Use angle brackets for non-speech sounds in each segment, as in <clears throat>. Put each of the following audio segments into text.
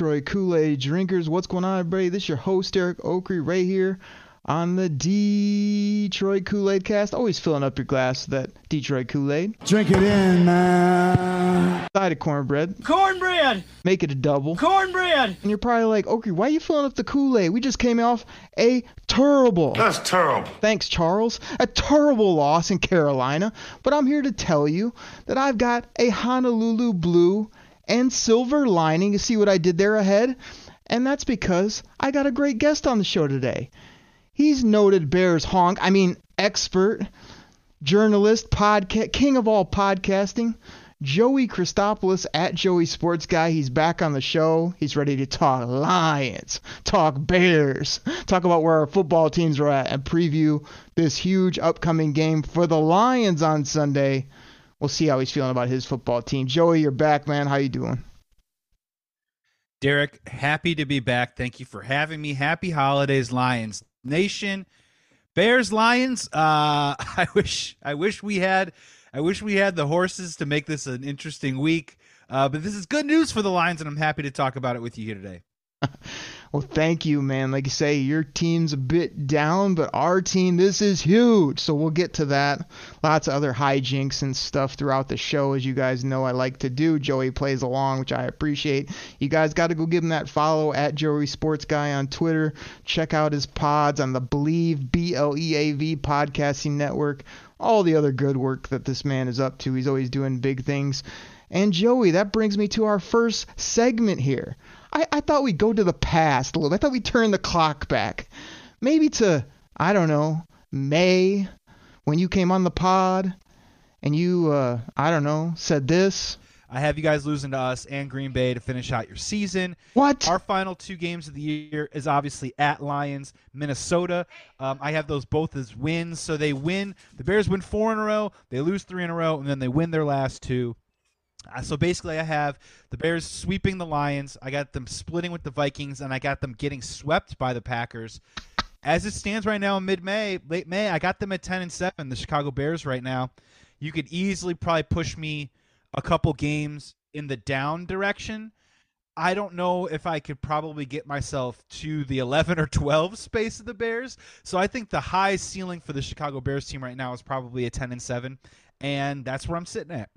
Detroit Kool-Aid drinkers. What's going on, everybody? This is your host, Eric Oakrey, right here on the Detroit Kool-Aid cast. Always filling up your glass with that Detroit Kool-Aid. Drink it in, man. Side of cornbread. Cornbread! Make it a double. Cornbread! And you're probably like, Oakrey, why are you filling up the Kool-Aid? We just came off a terrible. That's terrible. Thanks, Charles. A terrible loss in Carolina. But I'm here to tell you that I've got a Honolulu blue and silver lining. You see what I did there ahead? And that's because I got a great guest on the show today. He's noted Bears honk, I mean expert, journalist, podcast, king of all podcasting. Joey Christopoulos at Joey Sports Guy. He's back on the show. He's ready to talk Lions, talk Bears, talk about where our football teams are at, and preview this huge upcoming game for the Lions on Sunday. We'll see how he's feeling about his football team. Joey, you're back, man. How you doing? Derek, happy to be back. Thank you for having me. Happy holidays, Lions Nation. Bears Lions. Uh <laughs> I wish I wish we had I wish we had the horses to make this an interesting week. Uh, but this is good news for the Lions, and I'm happy to talk about it with you here today. <laughs> Well, thank you, man. Like you say, your team's a bit down, but our team, this is huge. So we'll get to that. Lots of other hijinks and stuff throughout the show, as you guys know I like to do. Joey plays along, which I appreciate. You guys got to go give him that follow at Joey Sports Guy on Twitter. Check out his pods on the Bleav, B L E A V podcasting network. All the other good work that this man is up to. He's always doing big things. And Joey, that brings me to our first segment here. I, I thought we'd go to the past a little. I thought we'd turn the clock back. Maybe to, I don't know, May, when you came on the pod and you, uh, I don't know, said this. I have you guys losing to us and Green Bay to finish out your season. What? Our final two games of the year is obviously at Lions, Minnesota. Um, I have those both as wins. So they win. The Bears win four in a row. They lose three in a row, and then they win their last two. Uh, so basically, I have the Bears sweeping the Lions. I got them splitting with the Vikings, and I got them getting swept by the Packers. As it stands right now in mid-May, late May, I got them at ten and seven. The Chicago Bears right now. You could easily probably push me a couple games in the down direction. I don't know if I could probably get myself to the 11 or 12 space of the Bears. So I think the high ceiling for the Chicago Bears team right now is probably a 10 and 7, and that's where I'm sitting at.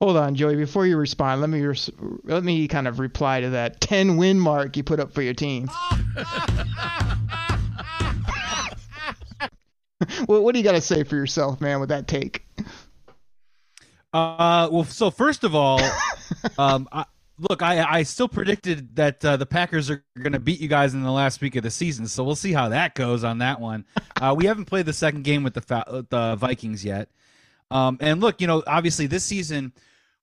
Hold on, Joey. Before you respond, let me res- let me kind of reply to that 10 win mark you put up for your team. <laughs> what, what do you got to say for yourself, man, with that take? Uh, well, so first of all, <laughs> um, I, look, I I still predicted that uh, the Packers are going to beat you guys in the last week of the season, so we'll see how that goes on that one. Uh, we haven't played the second game with the fa- the Vikings yet, um, and look, you know, obviously this season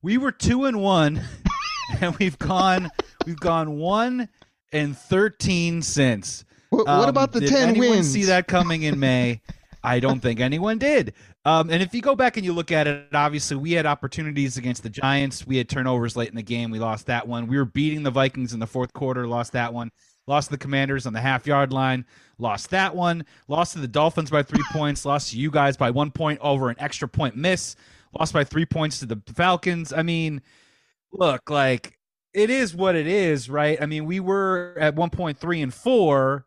we were two and one, <laughs> and we've gone we've gone one and thirteen since. What, what Um, about the did 10 anyone wins? see that coming in May? <laughs> I don't think anyone did. Um, and if you go back and you look at it, obviously we had opportunities against the Giants. We had turnovers late in the game. We lost that one. We were beating the Vikings in the fourth quarter. Lost that one. Lost to the Commanders on the half yard line. Lost that one. Lost to the Dolphins by three points. Lost to you guys by one point over an extra point miss. Lost by three points to the Falcons. I mean, look, like it is what it is, right? I mean, we were at one point three and four.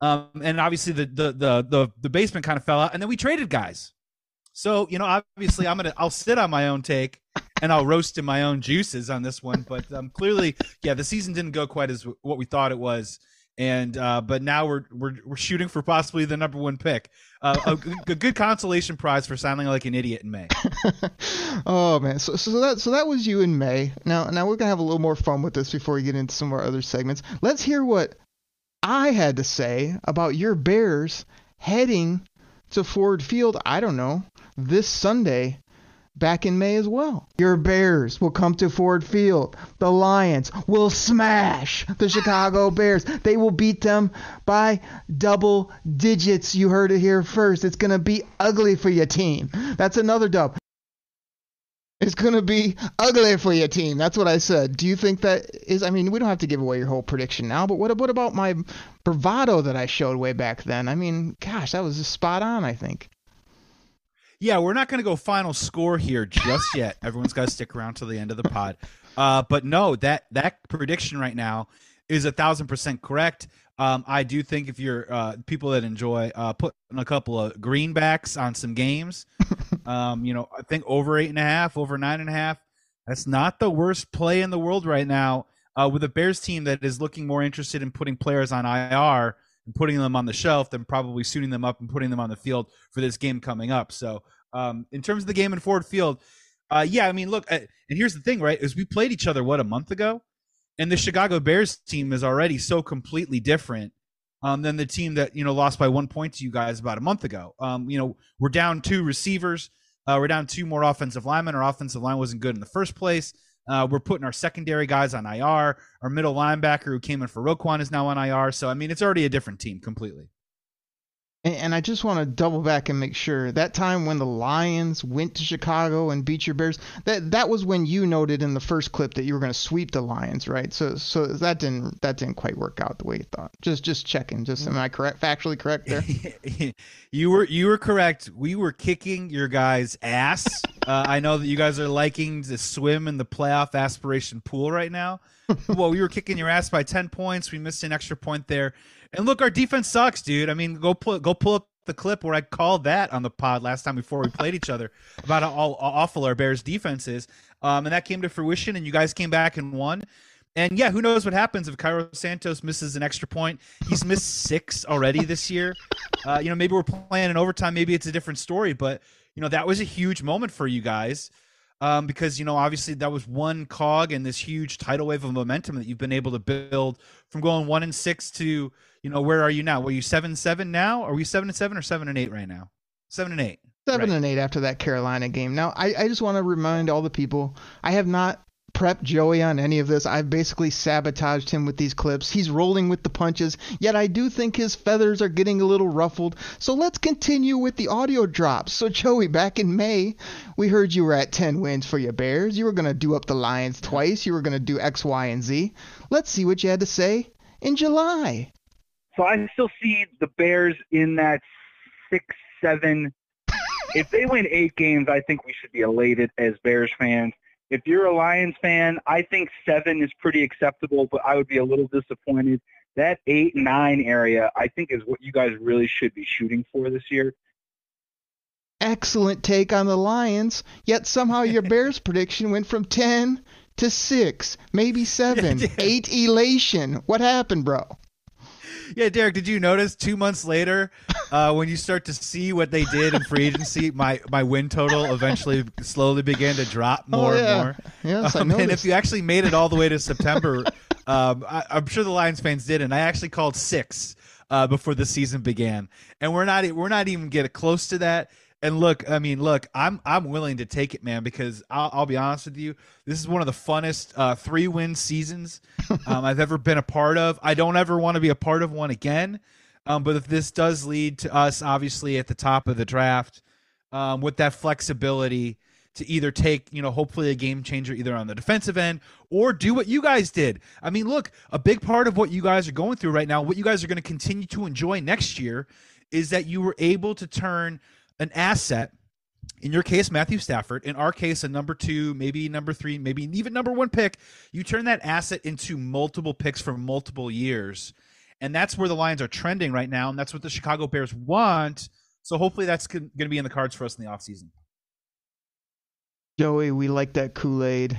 Um, and obviously the, the the the the basement kind of fell out, and then we traded guys. So you know, obviously, I'm gonna I'll sit on my own take and I'll roast in my own juices on this one. But um, clearly, yeah, the season didn't go quite as what we thought it was, and uh, but now we're we're we're shooting for possibly the number one pick. Uh, a, g- a good consolation prize for sounding like an idiot in May. <laughs> oh man, so so that so that was you in May. Now now we're gonna have a little more fun with this before we get into some of our other segments. Let's hear what I had to say about your Bears heading to Ford Field. I don't know this Sunday. Back in May as well. Your Bears will come to Ford Field. The Lions will smash the Chicago ah! Bears. They will beat them by double digits. You heard it here first. It's going to be ugly for your team. That's another dub. It's going to be ugly for your team. That's what I said. Do you think that is? I mean, we don't have to give away your whole prediction now, but what, what about my bravado that I showed way back then? I mean, gosh, that was just spot on, I think. Yeah, we're not going to go final score here just yet. <laughs> Everyone's got to stick around till the end of the pod. Uh, but no, that that prediction right now is a thousand percent correct. Um, I do think if you're uh, people that enjoy uh, putting a couple of greenbacks on some games, <laughs> um, you know, I think over eight and a half, over nine and a half, that's not the worst play in the world right now. Uh, with a Bears team that is looking more interested in putting players on IR and putting them on the shelf than probably suiting them up and putting them on the field for this game coming up. So, um, in terms of the game in Ford Field, uh, yeah, I mean, look, and here's the thing, right? Is we played each other what a month ago, and the Chicago Bears team is already so completely different um, than the team that you know lost by one point to you guys about a month ago. Um, you know, we're down two receivers. Uh, we're down two more offensive linemen. Our offensive line wasn't good in the first place. Uh, we're putting our secondary guys on IR. Our middle linebacker who came in for Roquan is now on IR. So I mean, it's already a different team completely. And, and I just want to double back and make sure that time when the Lions went to Chicago and beat your Bears, that that was when you noted in the first clip that you were going to sweep the Lions, right? So so that didn't that didn't quite work out the way you thought. Just just checking. Just am I correct? Factually correct there? <laughs> you were you were correct. We were kicking your guys' ass. <laughs> Uh, I know that you guys are liking to swim in the playoff aspiration pool right now. <laughs> well, we were kicking your ass by ten points. We missed an extra point there. And look, our defense sucks, dude. I mean, go pull go pull up the clip where I called that on the pod last time before we played each other <laughs> about how, how awful our Bears defense is. Um, and that came to fruition, and you guys came back and won. And yeah, who knows what happens if Cairo Santos misses an extra point? He's missed six already this year. <laughs> Uh, you know, maybe we're playing in overtime. Maybe it's a different story. But you know, that was a huge moment for you guys um, because you know obviously that was one cog in this huge tidal wave of momentum that you've been able to build from going one and six to you know where are you now? Were you seven seven now? Are we seven and seven or seven and eight right now? Seven and eight. Seven Right. and eight after that Carolina game. Now, I, I just want to remind all the people I have not prepped Joey on any of this. I've basically sabotaged him with these clips. He's rolling with the punches, yet I do think his feathers are getting a little ruffled. So let's continue with the audio drops. So, Joey, back in May, we heard you were at 10 wins for your Bears. You were going to do up the Lions twice. You were going to do X, Y, and Z. Let's see what you had to say in July. So I still see the Bears in that six, seven. <laughs> if they win eight games, I think we should be elated as Bears fans. If you're a Lions fan, I think seven is pretty acceptable, but I would be a little disappointed. That eight, nine area, I think, is what you guys really should be shooting for this year. excellent take on the Lions, yet somehow your <laughs> Bears prediction went from 10 to 6, maybe <laughs> 7, Yeah, it did. 8 elation. What happened, bro? Yeah, Derek, did you notice two months later, uh, when you start to see what they did in free agency, my my win total eventually slowly began to drop more oh, yeah. and more. Yes, Um, and if you actually made it all the way to September, um, I, I'm sure the Lions fans did, and I actually called six uh, before the season began, and we're not we're not even getting close to that. And look, I mean, look, I'm I'm willing to take it, man, because I'll, I'll be honest with you, this is one of the funnest uh, three win seasons <laughs> um, I've ever been a part of. I don't ever want to be a part of one again. Um, but if this does lead to us, obviously at the top of the draft, um, with that flexibility to either take, you know, hopefully a game changer either on the defensive end or do what you guys did. I mean, look, a big part of what you guys are going through right now, what you guys are going to continue to enjoy next year, is that you were able to turn an asset. In your case, Matthew Stafford. In our case, a number two, maybe number three, maybe even number one pick. You turn that asset into multiple picks for multiple years. And that's where the Lions are trending right now. And that's what the Chicago Bears want. So hopefully that's going to be in the cards for us in the offseason. Joey, we like that Kool Aid,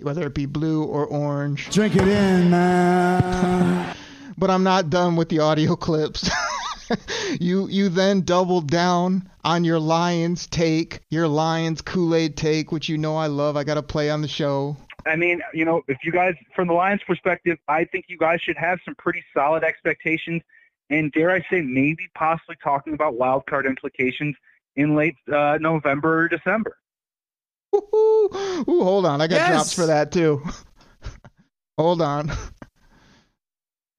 whether it be blue or orange. Drink it in, man. <laughs> but I'm not done with the audio clips. <laughs> <laughs> you you then doubled down on your Lions take, your Lions Kool-Aid take, which you know I love. I got to play on the show. I mean, you know, if you guys, from the Lions' perspective, I think you guys should have some pretty solid expectations, and dare I say, maybe possibly talking about wild card implications in late uh, November or December. Ooh, ooh, hold on, I got Yes! drops for that too. <laughs> hold on.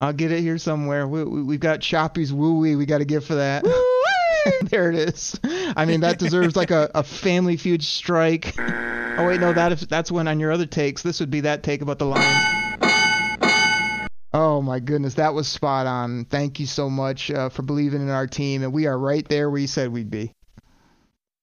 I'll get it here somewhere. We, we, we've got Choppy's woo wee we got to give for that. <laughs> there it is. I mean, that deserves like a, a family feud strike. Oh, wait, no, that is, that's when on your other takes, this would be that take about the Lions. Oh, my goodness. That was spot on. Thank you so much uh, for believing in our team. And we are right there where you said we'd be.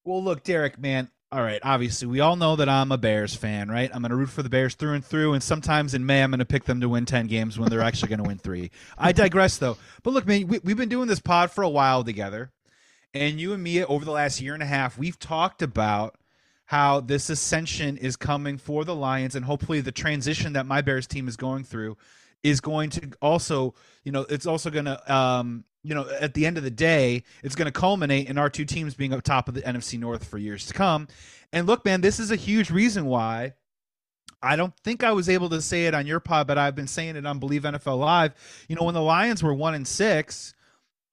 Well, look, Derek, man. All right, obviously, we all know that I'm a Bears fan, right? I'm going to root for the Bears through and through, and sometimes in May, I'm going to pick them to win 10 games when they're actually going to win three. I digress, though. But look, man, we, we've been doing this pod for a while together, and you and me, over the last year and a half, we've talked about how this ascension is coming for the Lions, and hopefully the transition that my Bears team is going through is going to also, you know, it's also going to, um, you know, at the end of the day, it's going to culminate in our two teams being up top of the NFC North for years to come. And look, man, this is a huge reason why I don't think I was able to say it on your pod, but I've been saying it on Bleav NFL Live. You know, when the Lions were one and six,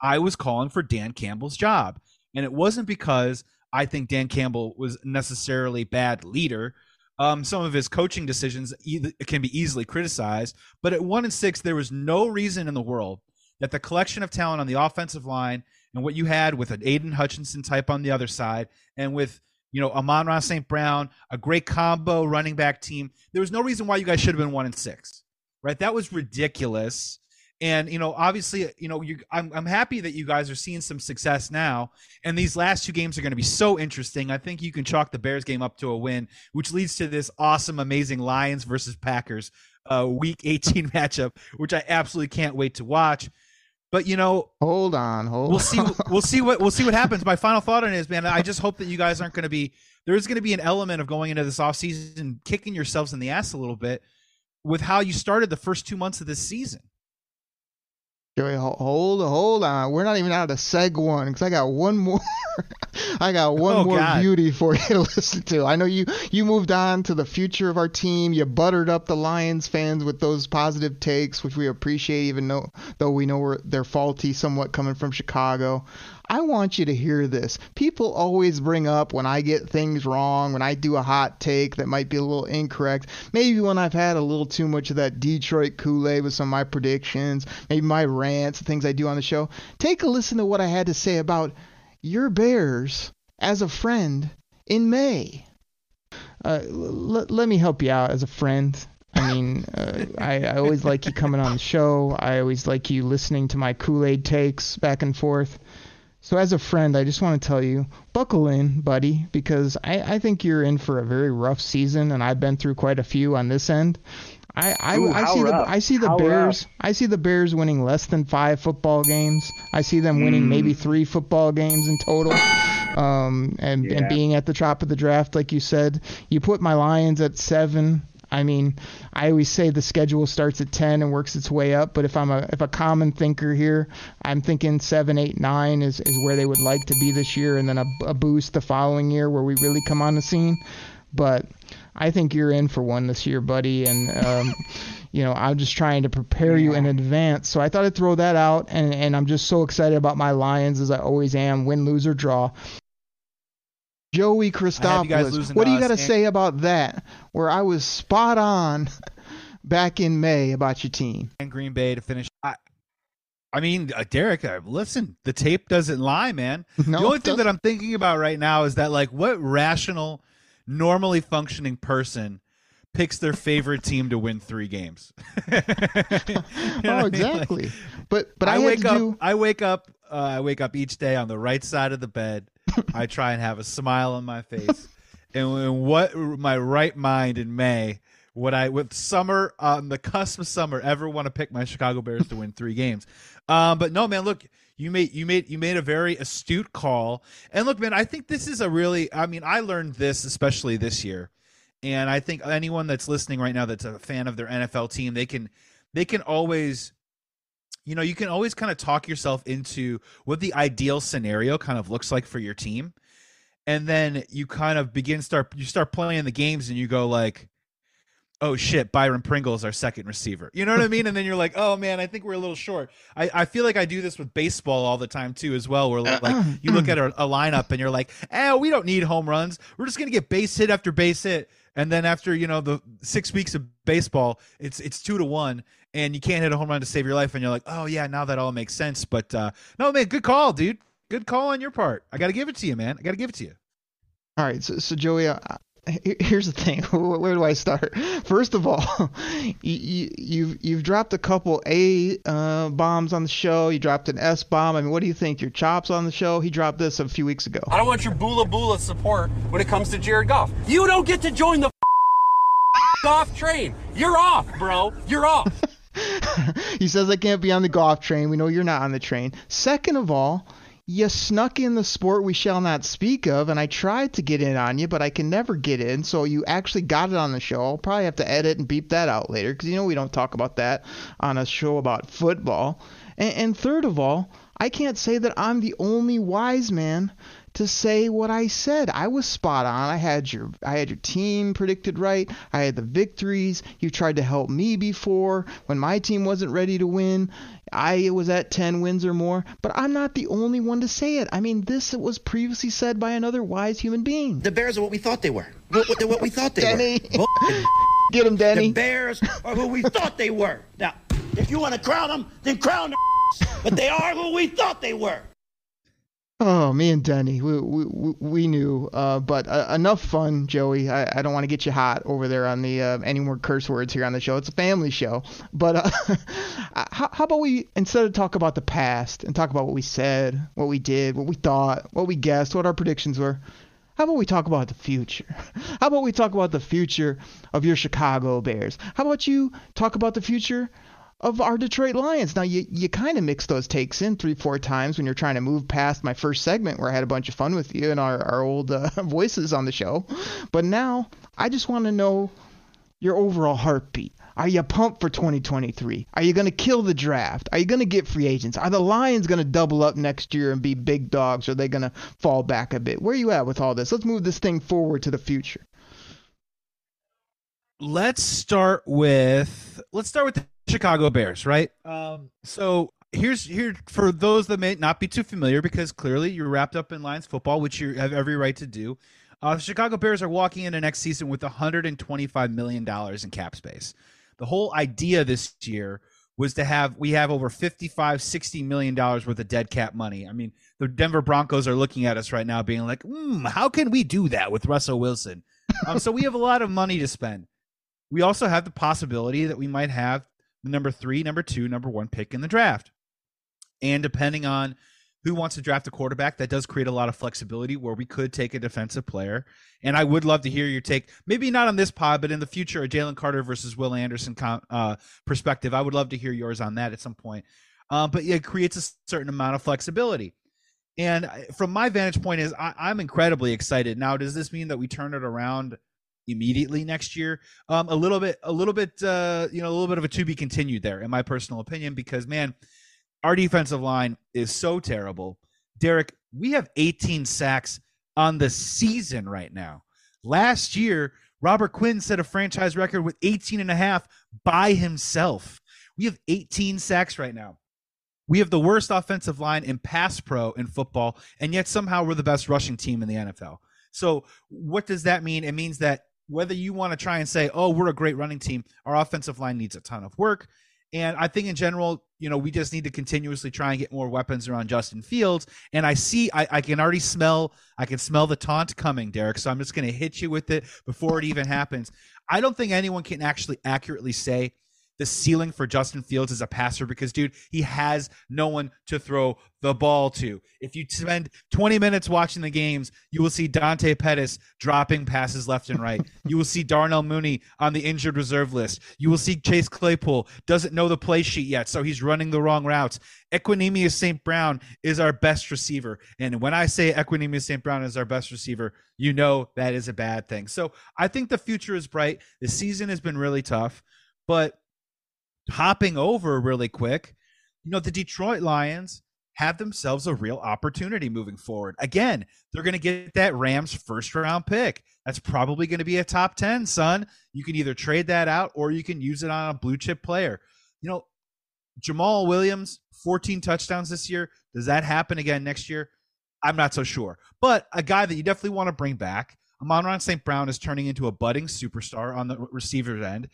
I was calling for Dan Campbell's job. And it wasn't because I think Dan Campbell was necessarily bad leader. Um, some of his coaching decisions e- can be easily criticized, but at one and six, there was no reason in the world that the collection of talent on the offensive line and what you had with an Aidan Hutchinson type on the other side, and with you know Amon-Ra St. Brown, a great combo running back team, there was no reason why you guys should have been one and six, right? That was ridiculous. And you know, obviously, you know, you, I'm I'm happy that you guys are seeing some success now, and these last two games are going to be so interesting. I think you can chalk the Bears game up to a win, which leads to this awesome, amazing Lions versus Packers uh, Week 18 <laughs> matchup, which I absolutely can't wait to watch. But you know, Hold on, hold we'll see. We'll see what we'll see what happens. <laughs> My final thought on it is, man, I just hope that you guys aren't going to be. There is going to be an element of going into this offseason kicking yourselves in the ass a little bit with how you started the first two months of this season. Joey, ho- hold hold on. We're not even out of seg one because I got one more. <laughs> I got one Oh, more God. beauty for you to <laughs> listen to. I know you you moved on to the future of our team. You buttered up the Lions fans with those positive takes, which we appreciate, even though though we know we're, they're faulty somewhat coming from Chicago. I want you to hear this. People always bring up when I get things wrong, when I do a hot take that might be a little incorrect. Maybe when I've had a little too much of that Detroit Kool Aid with some of my predictions, maybe my rants, the things I do on the show. Take a listen to what I had to say about your Bears as a friend in May. Uh, l- let me help you out as a friend. I mean, uh, I, I always like you coming on the show. I always like you listening to my Kool Aid takes back and forth. So, as a friend, I just want to tell you, buckle in, buddy, because I, I think you're in for a very rough season, and I've been through quite a few on this end. I, I, Ooh, I see the? I see the How Bears rough? I see the Bears winning less than five football games. I see them winning Mm. maybe three football games in total. Um, and, Yeah. and being at the top of the draft, like you said, you put my Lions at seven. I mean, I always say the schedule starts at ten and works its way up. But if I'm a if a common thinker here, I'm thinking seven, eight, nine is, is where they would like to be this year, and then a, a boost the following year where we really come on the scene. But I think you're in for one this year, buddy, and um, <laughs> you know I'm just trying to prepare you in advance. So I thought I'd throw that out, and and I'm just so excited about my Lions as I always am, win, lose or draw. Joey Christopoulos, what do you got to say about that? Where I was spot on <laughs> back in May about your team. and Green Bay to finish. I, I mean, uh, Derek, uh, listen, the tape doesn't lie, man. <laughs> No, the only thing that. I'm thinking about right now is that, like, what rational, normally functioning person picks their favorite team to win three games? <laughs> You know what I oh, mean? Like, exactly. but but I, I, wake up. do. I wake up. Uh, I wake up each day on the right side of the bed. I try and have a smile on my face. <laughs> and in what my right mind in May would I, with summer on the cusp of summer, ever want to pick my Chicago Bears to win three games? Um, but no, man. Look, you made you made you made a very astute call. And look, man, I think this is a really. I mean, I learned this especially this year. And I think anyone that's listening right now that's a fan of their NFL team, they can they can always you know, you can always kind of talk yourself into what the ideal scenario kind of looks like for your team. And then you kind of begin start you start playing the games and you go like, oh shit, Byron Pringle is our second receiver. You know what I mean? And then you're like, oh man, I think we're a little short. I, I feel like I do this with baseball all the time too, as well. Where like <clears throat> you look at a, a lineup and you're like, eh, we don't need home runs. We're just gonna get base hit after base hit. And then after you know the six weeks of baseball, it's it's two to one, and you can't hit a home run to save your life. And you're like, oh yeah, now that all makes sense. But uh, no, man, good call, dude. Good call on your part. I got to give it to you, man. I got to give it to you. All right, so, so Joey, he- here's the thing. <laughs> Where do I start? First of all, <laughs> you, have you've dropped a couple A uh, bombs on the show. You dropped an S bomb. I mean, what do you think? Your chops on the show. He dropped this a few weeks ago. I don't want your bula bula support when it comes to Jared Goff. You don't get to join the <laughs> Goff train. You're off, bro. You're off. he says I can't be on the Goff train. We know you're not on the train. Second of all, you snuck in the sport we shall not speak of, and I tried to get in on you, but I can never get in. So you actually got it on the show. I'll probably have to edit and beep that out later because you know we don't talk about that on a show about football. And, and third of all, I can't say that I'm the only wise man to say what I said. I was spot on. I had your I had your team predicted right. I had the victories. You tried to help me before when my team wasn't ready to win. I was at 10 wins or more, but I'm not the only one to say it. I mean, this was previously said by another wise human being. The Bears are what we thought they were. What, what, what we thought they Denny. were. <laughs> Get him, The Bears are who we thought they were. Now, if you want to crown them, then crown them. <laughs> But they are who we thought they were. Oh, me and Denny, we we, we- knew. Uh, but uh, enough fun, Joey. I, I don't want to get you hot over there on the uh, any more curse words here on the show. It's a family show. But <laughs> uh, how, how about we instead of talk about the past and talk about what we said, what we did, what we thought, what we guessed, what our predictions were. How about we talk about the future? <laughs> How about we talk about the future of your Chicago Bears? How about you talk about the future of our Detroit Lions. Now you you kind of mix those takes in three four times when you're trying to move past my first segment where I had a bunch of fun with you and our our old uh, <laughs> voices on the show, but now I just want to know your overall heartbeat. Are you pumped for 2023? Are you going to kill the draft? Are you going to get free agents? Are the Lions going to double up next year and be big dogs? Or are they going to fall back a bit? Where are you at with all this? Let's move this thing forward to the future. let's start with let's start with Chicago Bears, right? Um, so here's here for those that may not be too familiar, because clearly you're wrapped up in Lions football, which you have every right to do. Uh, the Chicago Bears are walking into next season with 125 million dollars in cap space. The whole idea this year was to have we have over 55 60 million dollars worth of dead cap money i mean the denver broncos are looking at us right now being like hmm, how can we do that with russell wilson <laughs> um, so we have a lot of money to spend we also have the possibility that we might have the number three number two number one pick in the draft. And depending on who wants to draft a quarterback that does create a lot of flexibility where we could take a defensive player. And i would love to hear your take maybe not on this pod but in the future a jalen carter versus will anderson uh, perspective. I would love to hear yours on that at some point. Um, but it creates a certain amount of flexibility. And from my vantage point is I, i'm incredibly excited. Now does this mean that we turn it around immediately next year um, a little bit a little bit uh, you know a little bit of a to be continued there in my personal opinion because man our defensive line is so terrible. Derek, we have 18 sacks on the season right now. Last year, Robert Quinn set a franchise record with 18 and a half by himself. We have 18 sacks right now. We have the worst offensive line in pass pro in football, and yet somehow we're the best rushing team in the NFL. So, what does that mean? It means that whether you want to try and say, oh, we're a great running team, our offensive line needs a ton of work. And I think in general, you know, we just need to continuously try and get more weapons around Justin Fields. And I see, I, I can already smell, I can smell the taunt coming, Derek. So I'm just going to hit you with it before it even happens. I don't think anyone can actually accurately say the ceiling for Justin Fields as a passer because, dude, he has no one to throw the ball to. If you spend 20 minutes watching the games, you will see Dante Pettis dropping passes left and right. <laughs> you will see Darnell Mooney on the injured reserve list. You will see Chase Claypool doesn't know the play sheet yet, so he's running the wrong routes. Equanimeous St. Brown is our best receiver. And when I say Equanimeous St. Brown is our best receiver, you know that is a bad thing. So I think the future is bright. The season has been really tough, but hopping over really quick, you know, the Detroit Lions have themselves a real opportunity moving forward. Again, they're going to get that Rams first round pick. That's probably going to be a top 10, son. You can either trade that out or you can use it on a blue chip player. You know, Jamaal Williams, 14 touchdowns this year. Does that happen again next year? I'm not so sure. But a guy that you definitely want to bring back, Amon-Ra St. Brown is turning into a budding superstar on the receiver's end.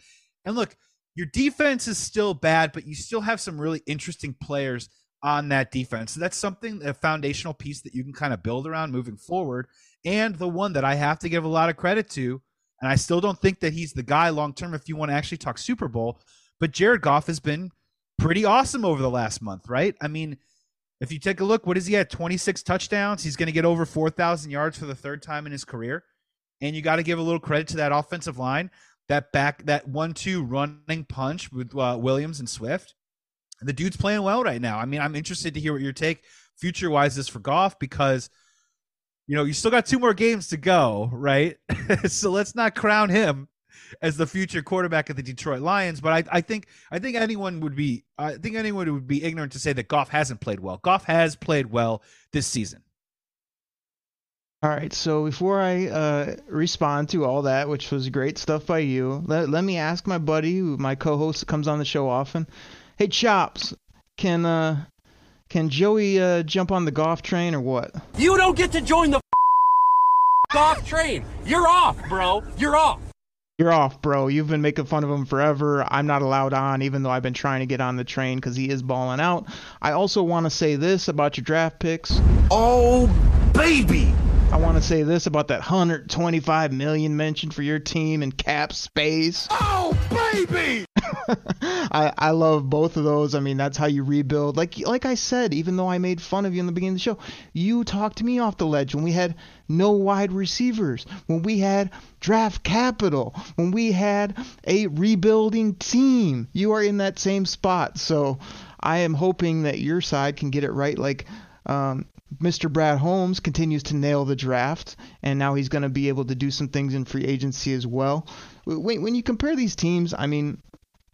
And look, your defense is still bad, but you still have some really interesting players on that defense. So that's something, a foundational piece that you can kind of build around moving forward. And the one that I have to give a lot of credit to, and I still don't think that he's the guy long term if you want to actually talk Super Bowl, but Jared Goff has been pretty awesome over the last month, right? I mean, if you take a look, what is he at? 26 touchdowns. He's going to get over 4,000 yards for the third time in his career. And you got to give a little credit to that offensive line, that back, that one-two running punch with uh, Williams and Swift. The dude's playing well right now. I mean, I'm interested to hear what your take future-wise is for Goff because you know you still got two more games to go, right? <laughs> so let's not crown him as the future quarterback of the Detroit Lions. But I, I think I think anyone would be I think anyone would be ignorant to say that Goff hasn't played well. Goff has played well this season. All right, so before I uh, respond to all that, which was great stuff by you, let, let me ask my buddy, my co-host that comes on the show often, hey Chops, can uh, can Joey uh, jump on the Goff train or what? You don't get to join the <laughs> golf train. You're off, bro. You're off. You're off, bro. You've been making fun of him forever. I'm not allowed on, even though I've been trying to get on the train because he is balling out. I also want to say this about your draft picks. Oh, baby. I want to say this about that 125 million mentioned for your team in cap space. Oh, baby. <laughs> I, I love both of those. I mean, that's how you rebuild. Like like I said, even though I made fun of you in the beginning of the show, you talked me off the ledge when we had no wide receivers, when we had draft capital, when we had a rebuilding team. You are in that same spot. So I am hoping that your side can get it right. Like um, Mr. Brad Holmes continues to nail the draft, and now he's going to be able to do some things in free agency as well. When, when you compare these teams, I mean,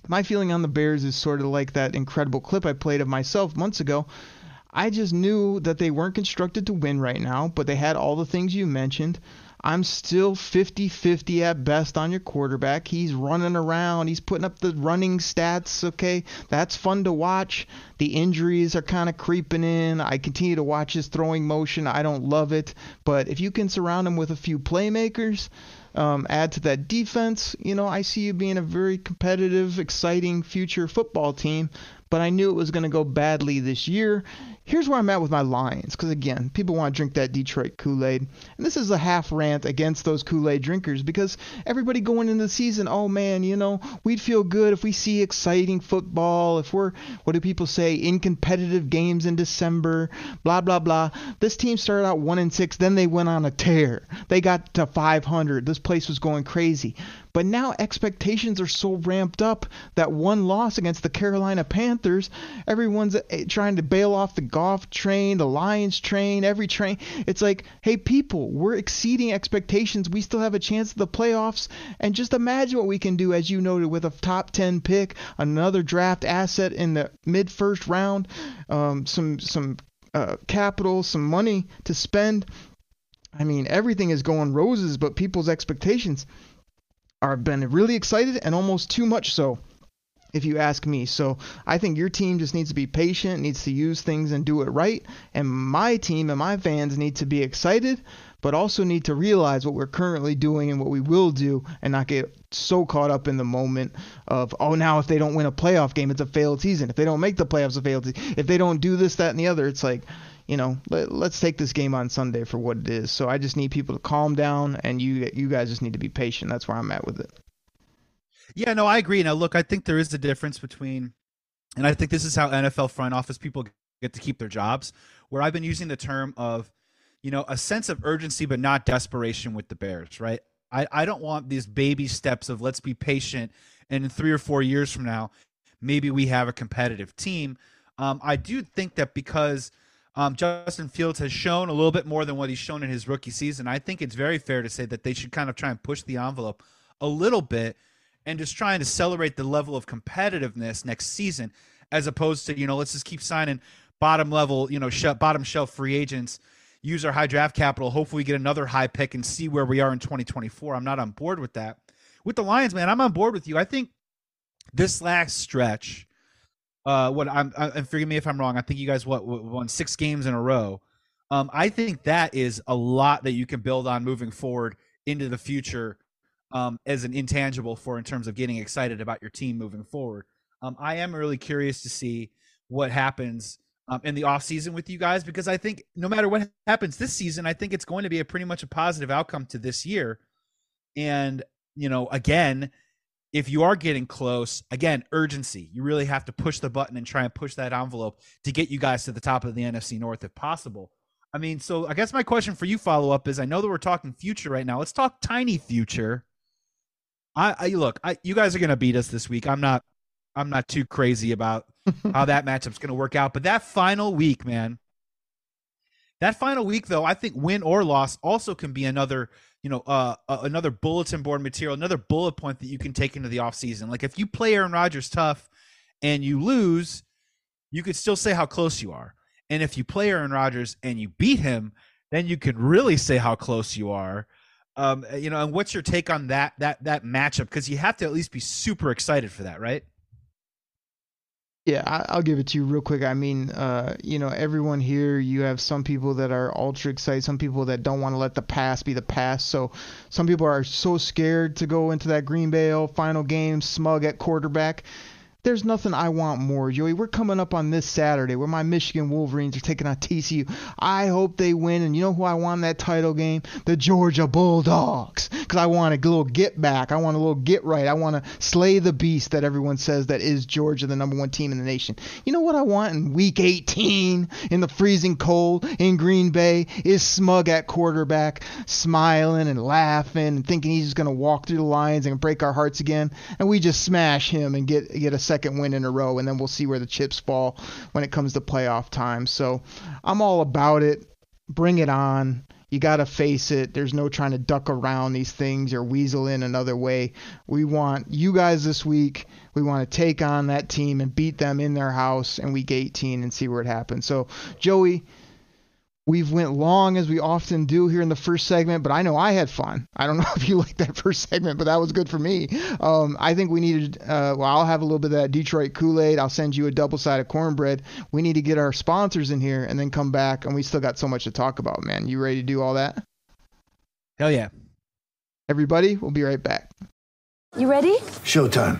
my feeling on the Bears is sort of like that incredible clip I played of myself months ago. I just knew that they weren't constructed to win right now, but they had all the things you mentioned. I'm still 50 50 at best on your quarterback. He's running around, he's putting up the running stats, okay? That's fun to watch. The injuries are kind of creeping in. I continue to watch his throwing motion. I don't love it, but if you can surround him with a few playmakers, um, add to that defense, you know, I see you being a very competitive, exciting future football team. But I knew it was going to go badly this year. Here's where I'm at with my Lions, because again, people want to drink that Detroit Kool Aid. And this is a half rant against those Kool Aid drinkers because everybody going into the season, oh man, you know, we'd feel good if we see exciting football, if we're, what do people say, in competitive games in December, blah, blah, blah. This team started out 1 and 6, then they went on a tear. They got to 500. This place was going crazy. But now expectations are so ramped up that one loss against the Carolina Panthers, everyone's eh, trying to bail off the Goff train, the Lions train, every train. It's like, hey, people, we're exceeding expectations. We still have a chance at the playoffs. And just imagine what we can do, as you noted, with a top 10 pick, another draft asset in the mid first round, um, some, some uh, capital, some money to spend. I mean, everything is going roses, but people's expectations are been really excited and almost too much so if you ask me. So I think your team just needs to be patient, needs to use things and do it right. And my team and my fans need to be excited, but also need to realize what we're currently doing and what we will do and not get so caught up in the moment of, oh, now if they don't win a playoff game, it's a failed season. If they don't make the playoffs, a failed season. If they don't do this, that, and the other, it's like, you know, let, us take this game on Sunday for what it is. So I just need people to calm down, and you you guys just need to be patient. That's where I'm at with it. Yeah, no, I agree. Now, look, I think there is a difference between, and I think this is how NFL front office people get to keep their jobs. Where I've been using the term of, you know, a sense of urgency but not desperation with the Bears, right? I, I don't want these baby steps of let's be patient, and in three or four years from now, maybe we have a competitive team. Um, I do think that because um, Justin Fields has shown a little bit more than what he's shown in his rookie season. I think it's very fair to say that they should kind of try and push the envelope a little bit and just trying to celebrate the level of competitiveness next season. as opposed to you know let's just keep signing bottom level you know sh- bottom shelf free agents use our high draft capital hopefully get another high pick and see where we are in 2024 i'm not on board with that with the lions man i'm on board with you i think this last stretch uh what i'm I, and forgive me if i'm wrong i think you guys what won six games in a row um i think that is a lot that you can build on moving forward into the future um as an intangible for in terms of getting excited about your team moving forward um, I am really curious to see what happens um, in the off season with you guys because I think no matter what happens this season, I think it's going to be a pretty much a positive outcome to this year. And you know, again, if you are getting close, again, urgency. You really have to push the button and try and push that envelope to get you guys to the top of the NFC North if possible. I mean, so I guess my question for you follow up is I know that we're talking future right now. Let's talk tiny future. I, I look, I, you guys are going to beat us this week. I'm not I'm not too crazy about <laughs> how that matchup's going to work out. But that final week, man, that final week though, I think win or loss also can be another, you know, uh, uh, another bulletin board material, another bullet point that you can take into the offseason. Like if you play Aaron Rodgers tough and you lose, you could still say how close you are. And if you play Aaron Rodgers and you beat him, then you can really say how close you are. Um, you know, and what's your take on that that that matchup? Because you have to at least be super excited for that, right? Yeah, I, will give it to you real quick. I mean, uh, you know, everyone here, you have some people that are ultra excited, some people that don't want to let the past be the past. So some people are so scared to go into that Green Bay final game smug at quarterback there's nothing I want more, Joey. We're coming up on this Saturday where my Michigan Wolverines are taking on TCU. I hope they win, and you know who I want in that title game? The Georgia Bulldogs. Because I want a little get back. I want a little get right. I want to slay the beast that everyone says that is Georgia, the number one team in the nation. You know what I want in week 18 in the freezing cold in Green Bay is smug at quarterback, smiling and laughing and thinking he's just going to walk through the lines and break our hearts again. And we just smash him and get, get a second win in a row, and then we'll see where the chips fall when it comes to playoff time. So I'm all about it. Bring it on. You got to face it. There's no trying to duck around these things or weasel in another way. We want you guys this week. We want to take on that team and beat them in their house in week 18 and see where it happens. So, Joey, We've went long as we often do here in the first segment, but I know I had fun. I don't <laughs> know if you liked that first segment, but that was good for me. Um, I think we needed. Uh, well, I'll have a little bit of that Detroit Kool Aid. I'll send you a double-sided cornbread. We need to get our sponsors in here and then come back, and we still got so much to talk about, man. You ready to do all that? Hell yeah! Everybody, we'll be right back. You ready? Showtime.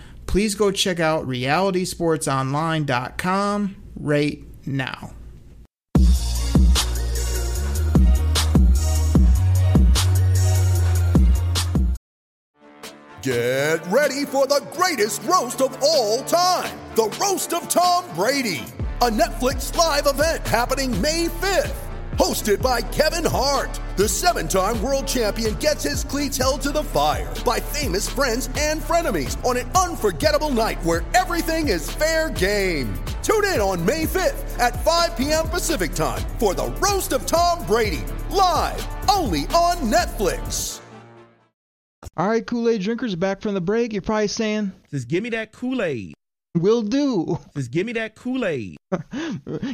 Please go check out realitysportsonline.com right now. Get ready for the greatest roast of all time the Roast of Tom Brady, a Netflix live event happening May 5th. Hosted by Kevin Hart. The seven time world champion gets his cleats held to the fire by famous friends and frenemies on an unforgettable night where everything is fair game. Tune in on May 5th at 5 p.m. Pacific time for the Roast of Tom Brady, live only on Netflix. All right, Kool Aid drinkers, back from the break. You're probably saying, Just give me that Kool Aid. Will do. Just give me that Kool Aid.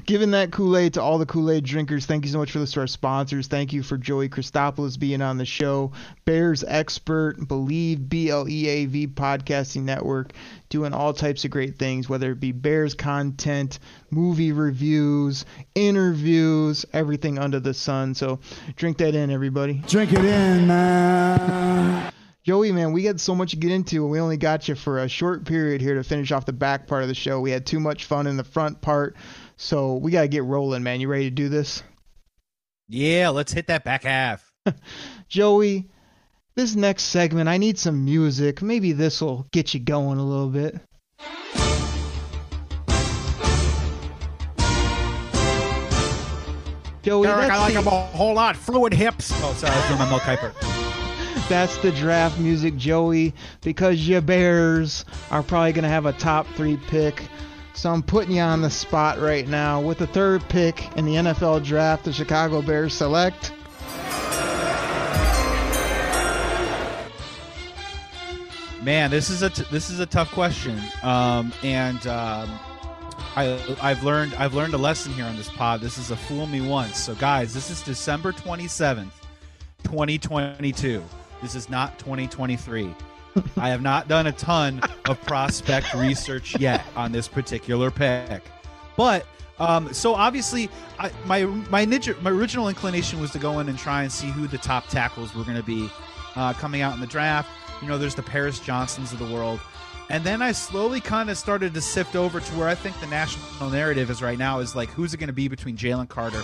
Giving that Kool Aid to all the Kool Aid drinkers. Thank you so much for this to our sponsors. Thank you for Joey Christopoulos being on the show. Bears expert, Bleav, B L E A V Podcasting Network, doing all types of great things, whether it be Bears content, movie reviews, interviews, everything under the sun. So drink that in, everybody. Drink it in, man. Joey, man, we had so much to get into, and we only got you for a short period here to finish off the back part of the show. We had too much fun in the front part, so we got to get rolling, man. You ready to do this? Yeah, let's hit that back half. <laughs> Joey, this next segment, I need some music. Maybe this will get you going a little bit. Joey, Derek, I like them a whole lot. Fluid hips. Oh, sorry, I was doing my Mel Kiper. That's the draft music, Joey, because your Bears are probably going to have a top three pick. So I'm putting you on the spot right now. With the third pick in the NFL draft, the Chicago Bears select. Man, this is a t- this is a tough question, um, and um, I I've learned I've learned a lesson here on this pod. This is a fool me once. So guys, this is December twenty seventh, twenty twenty two. This is not twenty twenty three. <laughs> I have not done a ton of prospect research yet on this particular pick, but um, so obviously, I, my my ninja, my original inclination was to go in and try and see who the top tackles were going to be uh, coming out in the draft. You know, there's the Paris Johnsons of the world. And then I slowly kind of started to sift over to where I think the national narrative is right now is like, who's it going to be between Jalen Carter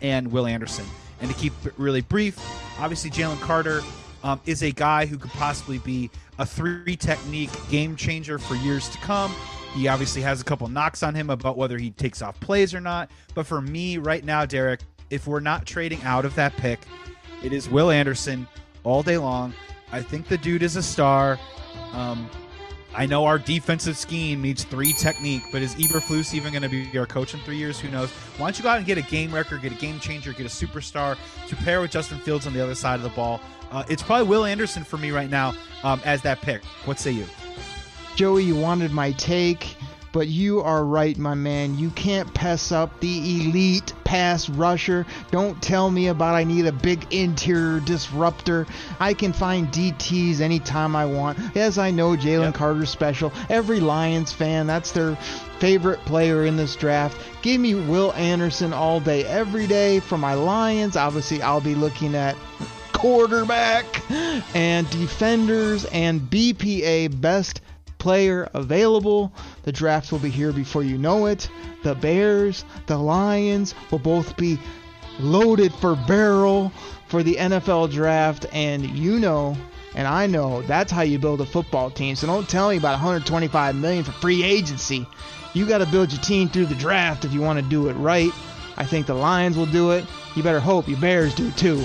and Will Anderson? And to keep it really brief, obviously, Jalen Carter um, is a guy who could possibly be a three technique game changer for years to come. He obviously has a couple knocks on him about whether he takes off plays or not. But for me, right now, Derek, if we're not trading out of that pick, it is Will Anderson all day long. I think the dude is a star. Um, I know our defensive scheme needs three technique, but is Eberflus even going to be our coach in three years? Who knows? Why don't you go out and get a game record, get a game changer, get a superstar to pair with Justin Fields on the other side of the ball? Uh, it's probably Will Anderson for me right now um, as that pick. What say you? Joey, you wanted my take, but you are right, my man. You can't pass up the elite pass rusher. Don't tell me about I need a big interior disruptor. I can find DTs anytime I want. Yes, I know Jalen Carter's special. Every Lions fan, that's their favorite player in this draft. Give me Will Anderson all day, every day for my Lions. Obviously, I'll be looking at quarterback and defenders and BPA best player available. The draft will be here before you know it. The Bears, the Lions will both be loaded for barrel for the NFL draft and you know and I know that's how you build a football team. So don't tell me about 125 million for free agency. You got to build your team through the draft if you want to do it right. I think the Lions will do it. You better hope your Bears do too.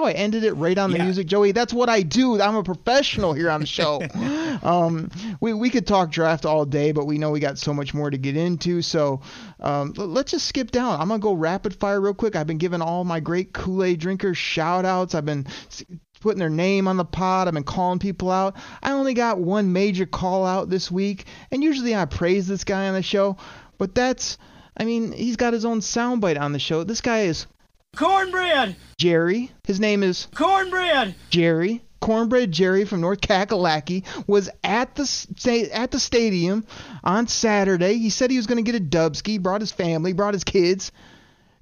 How I ended it right on the music, Joey? That's what I do. I'm a professional here on the show. <laughs> um, we, we could talk draft all day, but we know we got so much more to get into. So um, let's just skip down. I'm going to go rapid fire real quick. I've been giving all my great Kool Aid drinkers shout outs. I've been s- putting their name on the pod. I've been calling people out. I only got one major call out this week, and usually I praise this guy on the show, but that's, I mean, he's got his own soundbite on the show. This guy is Cornbread! Jerry. His name is Cornbread! Jerry. Cornbread Jerry from North Kakalaki was at the sta- at the stadium on Saturday. He said he was going to get a dubski. Brought his family, brought his kids.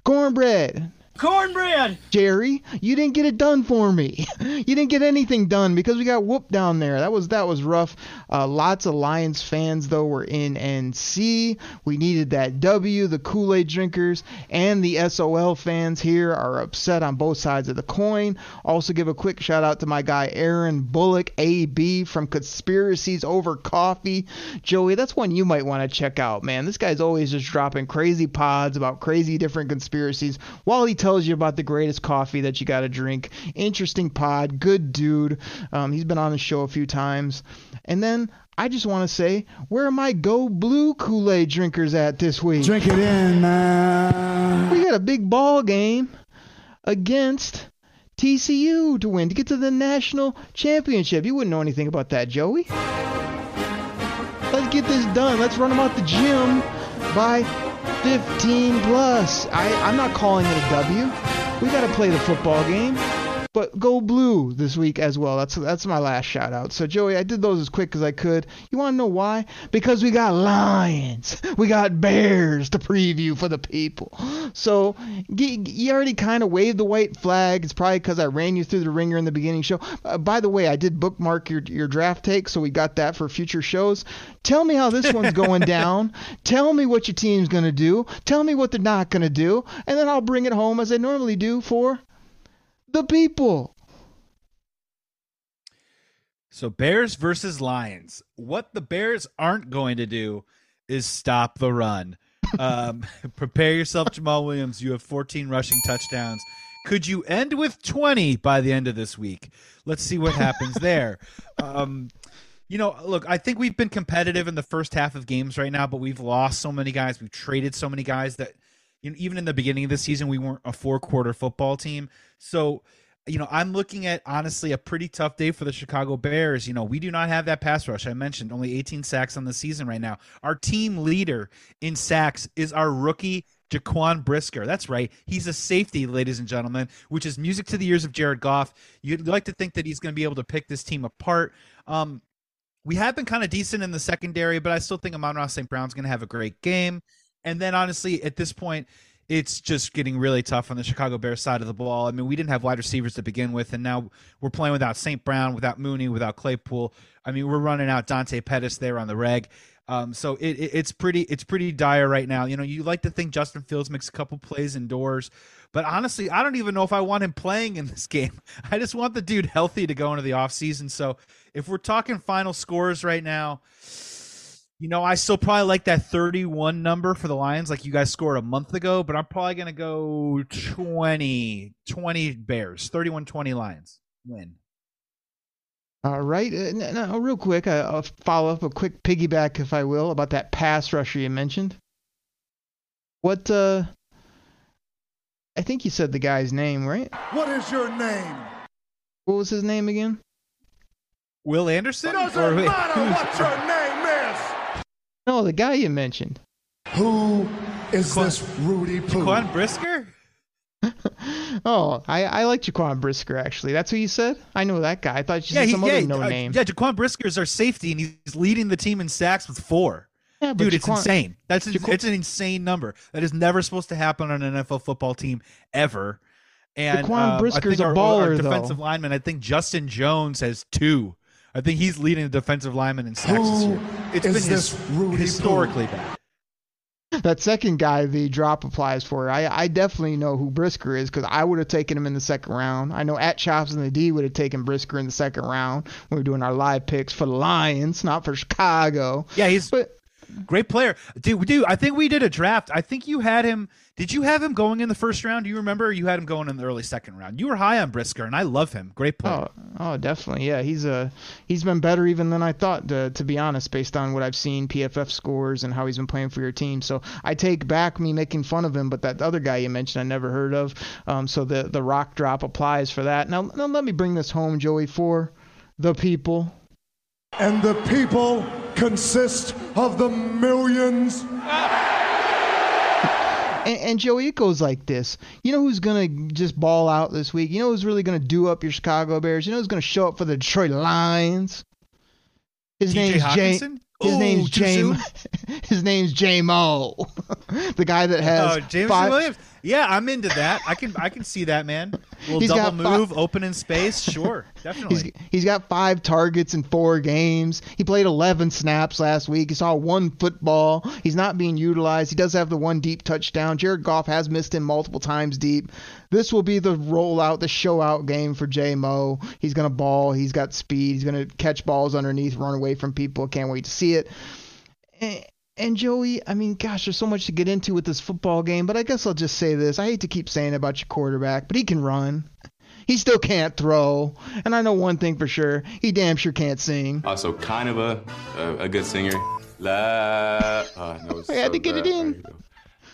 Cornbread. Cornbread. Jerry, you didn't get it done for me. <laughs> You didn't get anything done because we got whooped down there. That was that was rough. Uh, lots of Lions fans though were in NC. We needed that W. The Kool-Aid drinkers and the SOL fans here are upset on both sides of the coin. Also give a quick shout out to my guy Aaron Bullock AB from Conspiracies Over Coffee. Joey, that's one you might want to check out, man. This guy's always just dropping crazy pods about crazy different conspiracies while he tells you about the greatest coffee that you got to drink. Interesting pod, good dude. Um, he's been on the show a few times. And then I just want to say, where are my Go Blue Kool Aid drinkers at this week? Drink it in, man. We got a big ball game against TCU to win to get to the national championship. You wouldn't know anything about that, Joey. Let's get this done. Let's run them out the gym by 15 plus. I, I'm not calling it a W. We got to play the football game. But go blue this week as well. That's that's my last shout out. So Joey, I did those as quick as I could. You want to know why? Because we got Lions, we got Bears to preview for the people. So you already kind of waved the white flag. It's probably because I ran you through the ringer in the beginning show. Uh, by the way, I did bookmark your your draft take, so we got that for future shows. Tell me how this one's going <laughs> down. Tell me what your team's gonna do. Tell me what they're not gonna do, and then I'll bring it home as I normally do for the people. So Bears versus Lions. What the Bears aren't going to do is stop the run. <laughs> Um, <laughs> prepare yourself, Jamaal Williams. You have 14 rushing touchdowns. Could you end with 20 by the end of this week? Let's see what happens <laughs> there. Um, you know, look, I think we've been competitive in the first half of games right now, but we've lost so many guys. We've traded so many guys that you know, even in the beginning of the season, we weren't a four quarter football team. So, you know, I'm looking at honestly a pretty tough day for the Chicago Bears. You know, we do not have that pass rush. I mentioned only 18 sacks on the season right now. Our team leader in sacks is our rookie Jaquan Brisker. That's right. He's a safety, ladies and gentlemen, which is music to the ears of Jared Goff. You'd like to think that he's going to be able to pick this team apart. Um, we have been kind of decent in the secondary, but I still think Amon-Ra St. Brown's going to have a great game. And then honestly, at this point, it's just getting really tough on the Chicago Bears side of the ball. I mean, we didn't have wide receivers to begin with, and now we're playing without St. Brown, without Mooney, without Claypool. I mean, we're running out Dante Pettis there on the reg. Um, so it, it, it's pretty it's pretty dire right now. You know, you like to think Justin Fields makes a couple plays indoors, but honestly, I don't even know if I want him playing in this <laughs> game. I just want the dude healthy to go into the offseason. So if we're talking final scores right now, you know, I still probably like that 31 number for the Lions, like you guys scored a month ago, but I'm probably going to go 20, 20 Bears, 31 20 Lions win. All right. Uh, now, real quick, uh, I'll follow up a quick piggyback, if I will, about that pass rusher you mentioned. What, uh, I think you said the guy's name, right? What is your name? What was his name again? Will Anderson? Doesn't Or matter who's- what your name is. <laughs> No, the guy you mentioned. Who is this Rudy Poo? Quan Brisker? <laughs> Oh, I, I like Jaquan Brisker, actually. That's who you said? I know that guy. I thought you said he- some other uh, no name. Yeah, Jaquan Brisker is our safety, and he's leading the team in sacks with four. Yeah, but Dude, it's insane. That's Jaquan- it's an insane number. That is never supposed to happen on an NFL football team ever. And Jaquan um, I Brisker's think a our, baller, our though. defensive lineman. I think Justin Jones has two. I think he's leading the defensive lineman in sacks this year. It's is been this his, Rudy Poo? historically bad. That second guy, the drop applies for. I, I definitely know who Brisker is because I would have taken him in the second round. I know at Chops and the D would have taken Brisker in the second round when we were doing our live picks for the Lions, not for Chicago. Yeah, he's But great player, dude. Dude, I think we did a draft. I think you had him. Did you have him going in the first round? Do you remember? You had him going in the early second round. You were high on Brisker, and I love him. Great player. oh, oh, definitely, yeah. He's a he's been better even than I thought, to, to be honest, based on what I've seen PFF scores and how he's been playing for your team. So I take back me making fun of him, but that other guy you mentioned I never heard of. Um, so the the rock drop applies for that. Now, now let me bring this home, Joey, for the people. And the people consist of the millions. And, and Joey, it goes like this. You know who's gonna just ball out this week? You know who's really gonna do up your Chicago Bears? You know who's gonna show up for the Detroit Lions? His T.J. name's James. His Ooh, name's James. <laughs> His name's J Mo, <laughs> the guy that oh, has Oh, James five, Williams. Yeah, I'm into that. I can I can see that, man. Little He's double got move, open in space. Sure, <laughs> definitely. He's, he's got five targets in four games. He played 11 snaps last week. He saw one football. He's not being utilized. He does have the one deep touchdown. Jared Goff has missed him multiple times deep. This will be the rollout, the show out game for J Mo. He's going to ball. He's got speed. He's going to catch balls underneath, run away from people. Can't wait to see it. Eh, And, and Joey, I mean, gosh, there's so much to get into with this football game, but I guess I'll just say this. I hate to keep saying about your quarterback, but he can run. He still can't throw. And I know one thing for sure. He damn sure can't sing. Also, kind of a a, a good singer. La, oh, no, I had to get it in.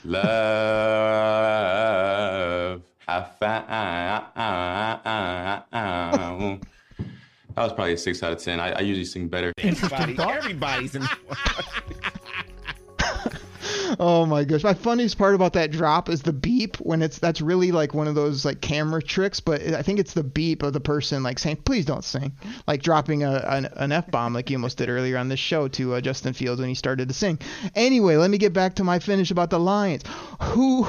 Love, I found. That was probably a six out of ten. I, I usually sing better. Everybody, everybody's in. Oh my gosh. My funniest part about that drop is the beep when it's that's really like one of those like camera tricks, but I think it's the beep of the person like saying, "Please don't sing," like dropping a an, an f bomb like you almost did earlier on this show to uh, Justin Fields when he started to sing. Anyway, let me get back to my finish about the Lions. Who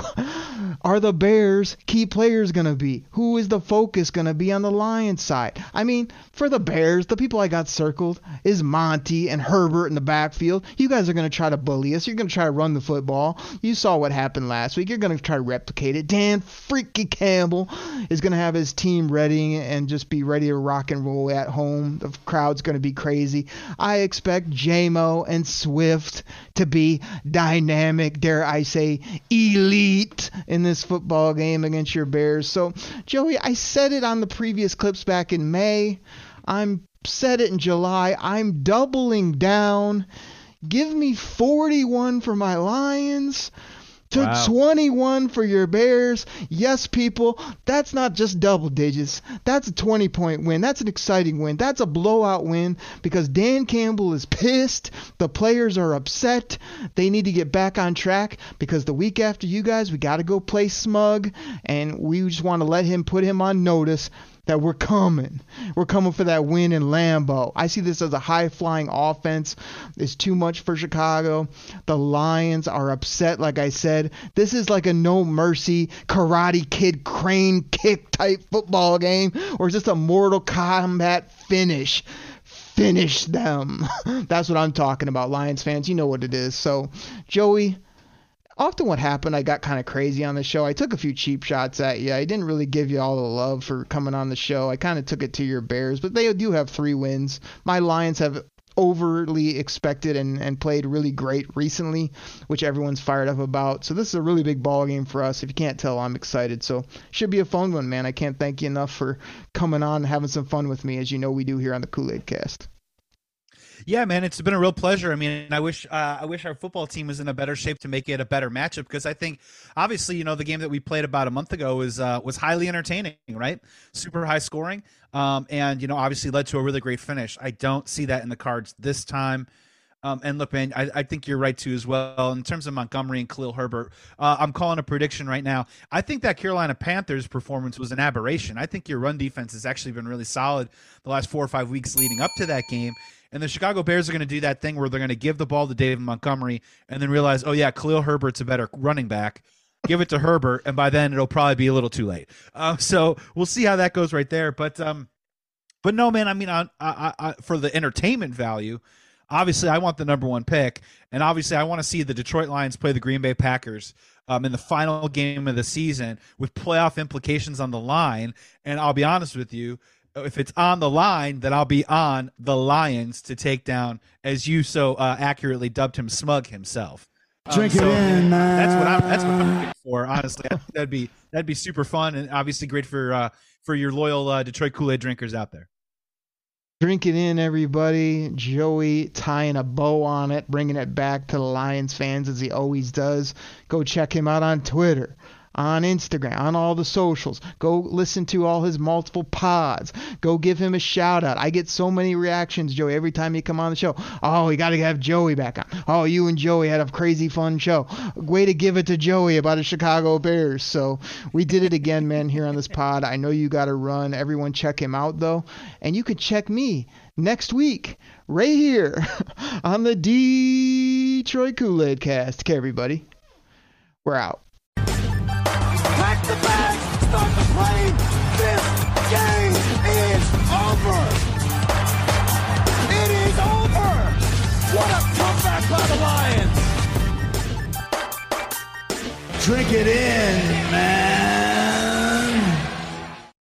are the Bears' key players gonna be? Who is the focus gonna be on the Lions side? I mean, for the Bears, the people I got circled is Monty and Herbert in the backfield. You guys are gonna try to bully us. You're gonna try to run the football. You saw what happened last week. You're going to try to replicate it. Dan Freaky Campbell is going to have his team ready and just be ready to rock and roll at home. The crowd's going to be crazy. I expect JMO and Swift to be dynamic, dare I say, elite in this football game against your Bears. So, Joey, I said it on the previous clips back in May. I'm said it in July. I'm doubling down. Give me 41 for my Lions to Wow. 21 for your Bears. Yes, people, that's not just double digits. That's a 20 point win. That's an exciting win. That's a blowout win because Dan Campbell is pissed. The players are upset. They need to get back on track because the week after you guys, we got to go play smug, and we just want to let him put him on notice that we're coming. We're coming for that win in Lambeau. I see this as a high flying offense. It's too much for Chicago. The Lions are upset, like I said. This is like a no mercy karate kid crane kick type football game, or just a Mortal Kombat finish. Finish them. <laughs> That's what I'm talking about, Lions fans. You know what it is. So, Joey, often what happened, I got kind of crazy on the show. I took a few cheap shots at you. I didn't really give you all the love for coming on the show. I kind of took it to your Bears, but they do have three wins. My Lions have overly expected and, and played really great recently, which everyone's fired up about. So this is a really big ball game for us. If you can't tell, I'm excited. So should be a fun one, man. I can't thank you enough for coming on and having some fun with me, as you know we do here on the Kool Aid Cast. Yeah, man, it's been a real pleasure. I mean, I wish uh, I wish our football team was in a better shape to make it a better matchup because I think, obviously, you know, the game that we played about a month ago was uh, was highly entertaining, right? Super high scoring, um, and you know, obviously led to a really great finish. I don't see that in the cards this time. Um, and look, man, I, I think you're right too as well. In terms of Montgomery and Khalil Herbert, uh, I'm calling a prediction right now. I think that Carolina Panthers performance was an aberration. I think your run defense has actually been really solid the last four or five weeks leading up to that game. And the Chicago Bears are going to do that thing where they're going to give the ball to David Montgomery and then realize, oh, yeah, Khalil Herbert's a better running back. Give it to Herbert, and by then it'll probably be a little too late. Uh, so we'll see how that goes right there. But um, but no, man, I mean, I, I, I, for the entertainment value, obviously I want the number one pick, and obviously I want to see the Detroit Lions play the Green Bay Packers um, in the final game of the season with playoff implications on the line. And I'll be honest with you, if it's on the line, then I'll be on the Lions to take down, as you so uh, accurately dubbed him, Smug himself. Um, Drink it in, That's what I'm. That's what I'm looking for. Honestly, that'd be that'd be super fun and obviously great for uh, for your loyal uh, Detroit Kool Aid drinkers out there. Drink it in, everybody. Joey tying a bow on it, bringing it back to the Lions fans as he always does. Go check him out on Twitter, on Instagram, on all the socials. Go listen to all his multiple pods. Go give him a shout out. I get so many reactions, Joey, every time you come on the show. Oh, we got to have Joey back on. Oh, you and Joey had a crazy fun show. Way to give it to Joey about the Chicago Bears. So we did it again, man, here on this pod. I know you got to run. Everyone check him out, though. And you can check me next week right here <laughs> on the Detroit Kool-Aid cast. Okay, everybody. We're out. The bags. Start the plane. This game is over. It is over. What a comeback by the Lions. Drink it in, man.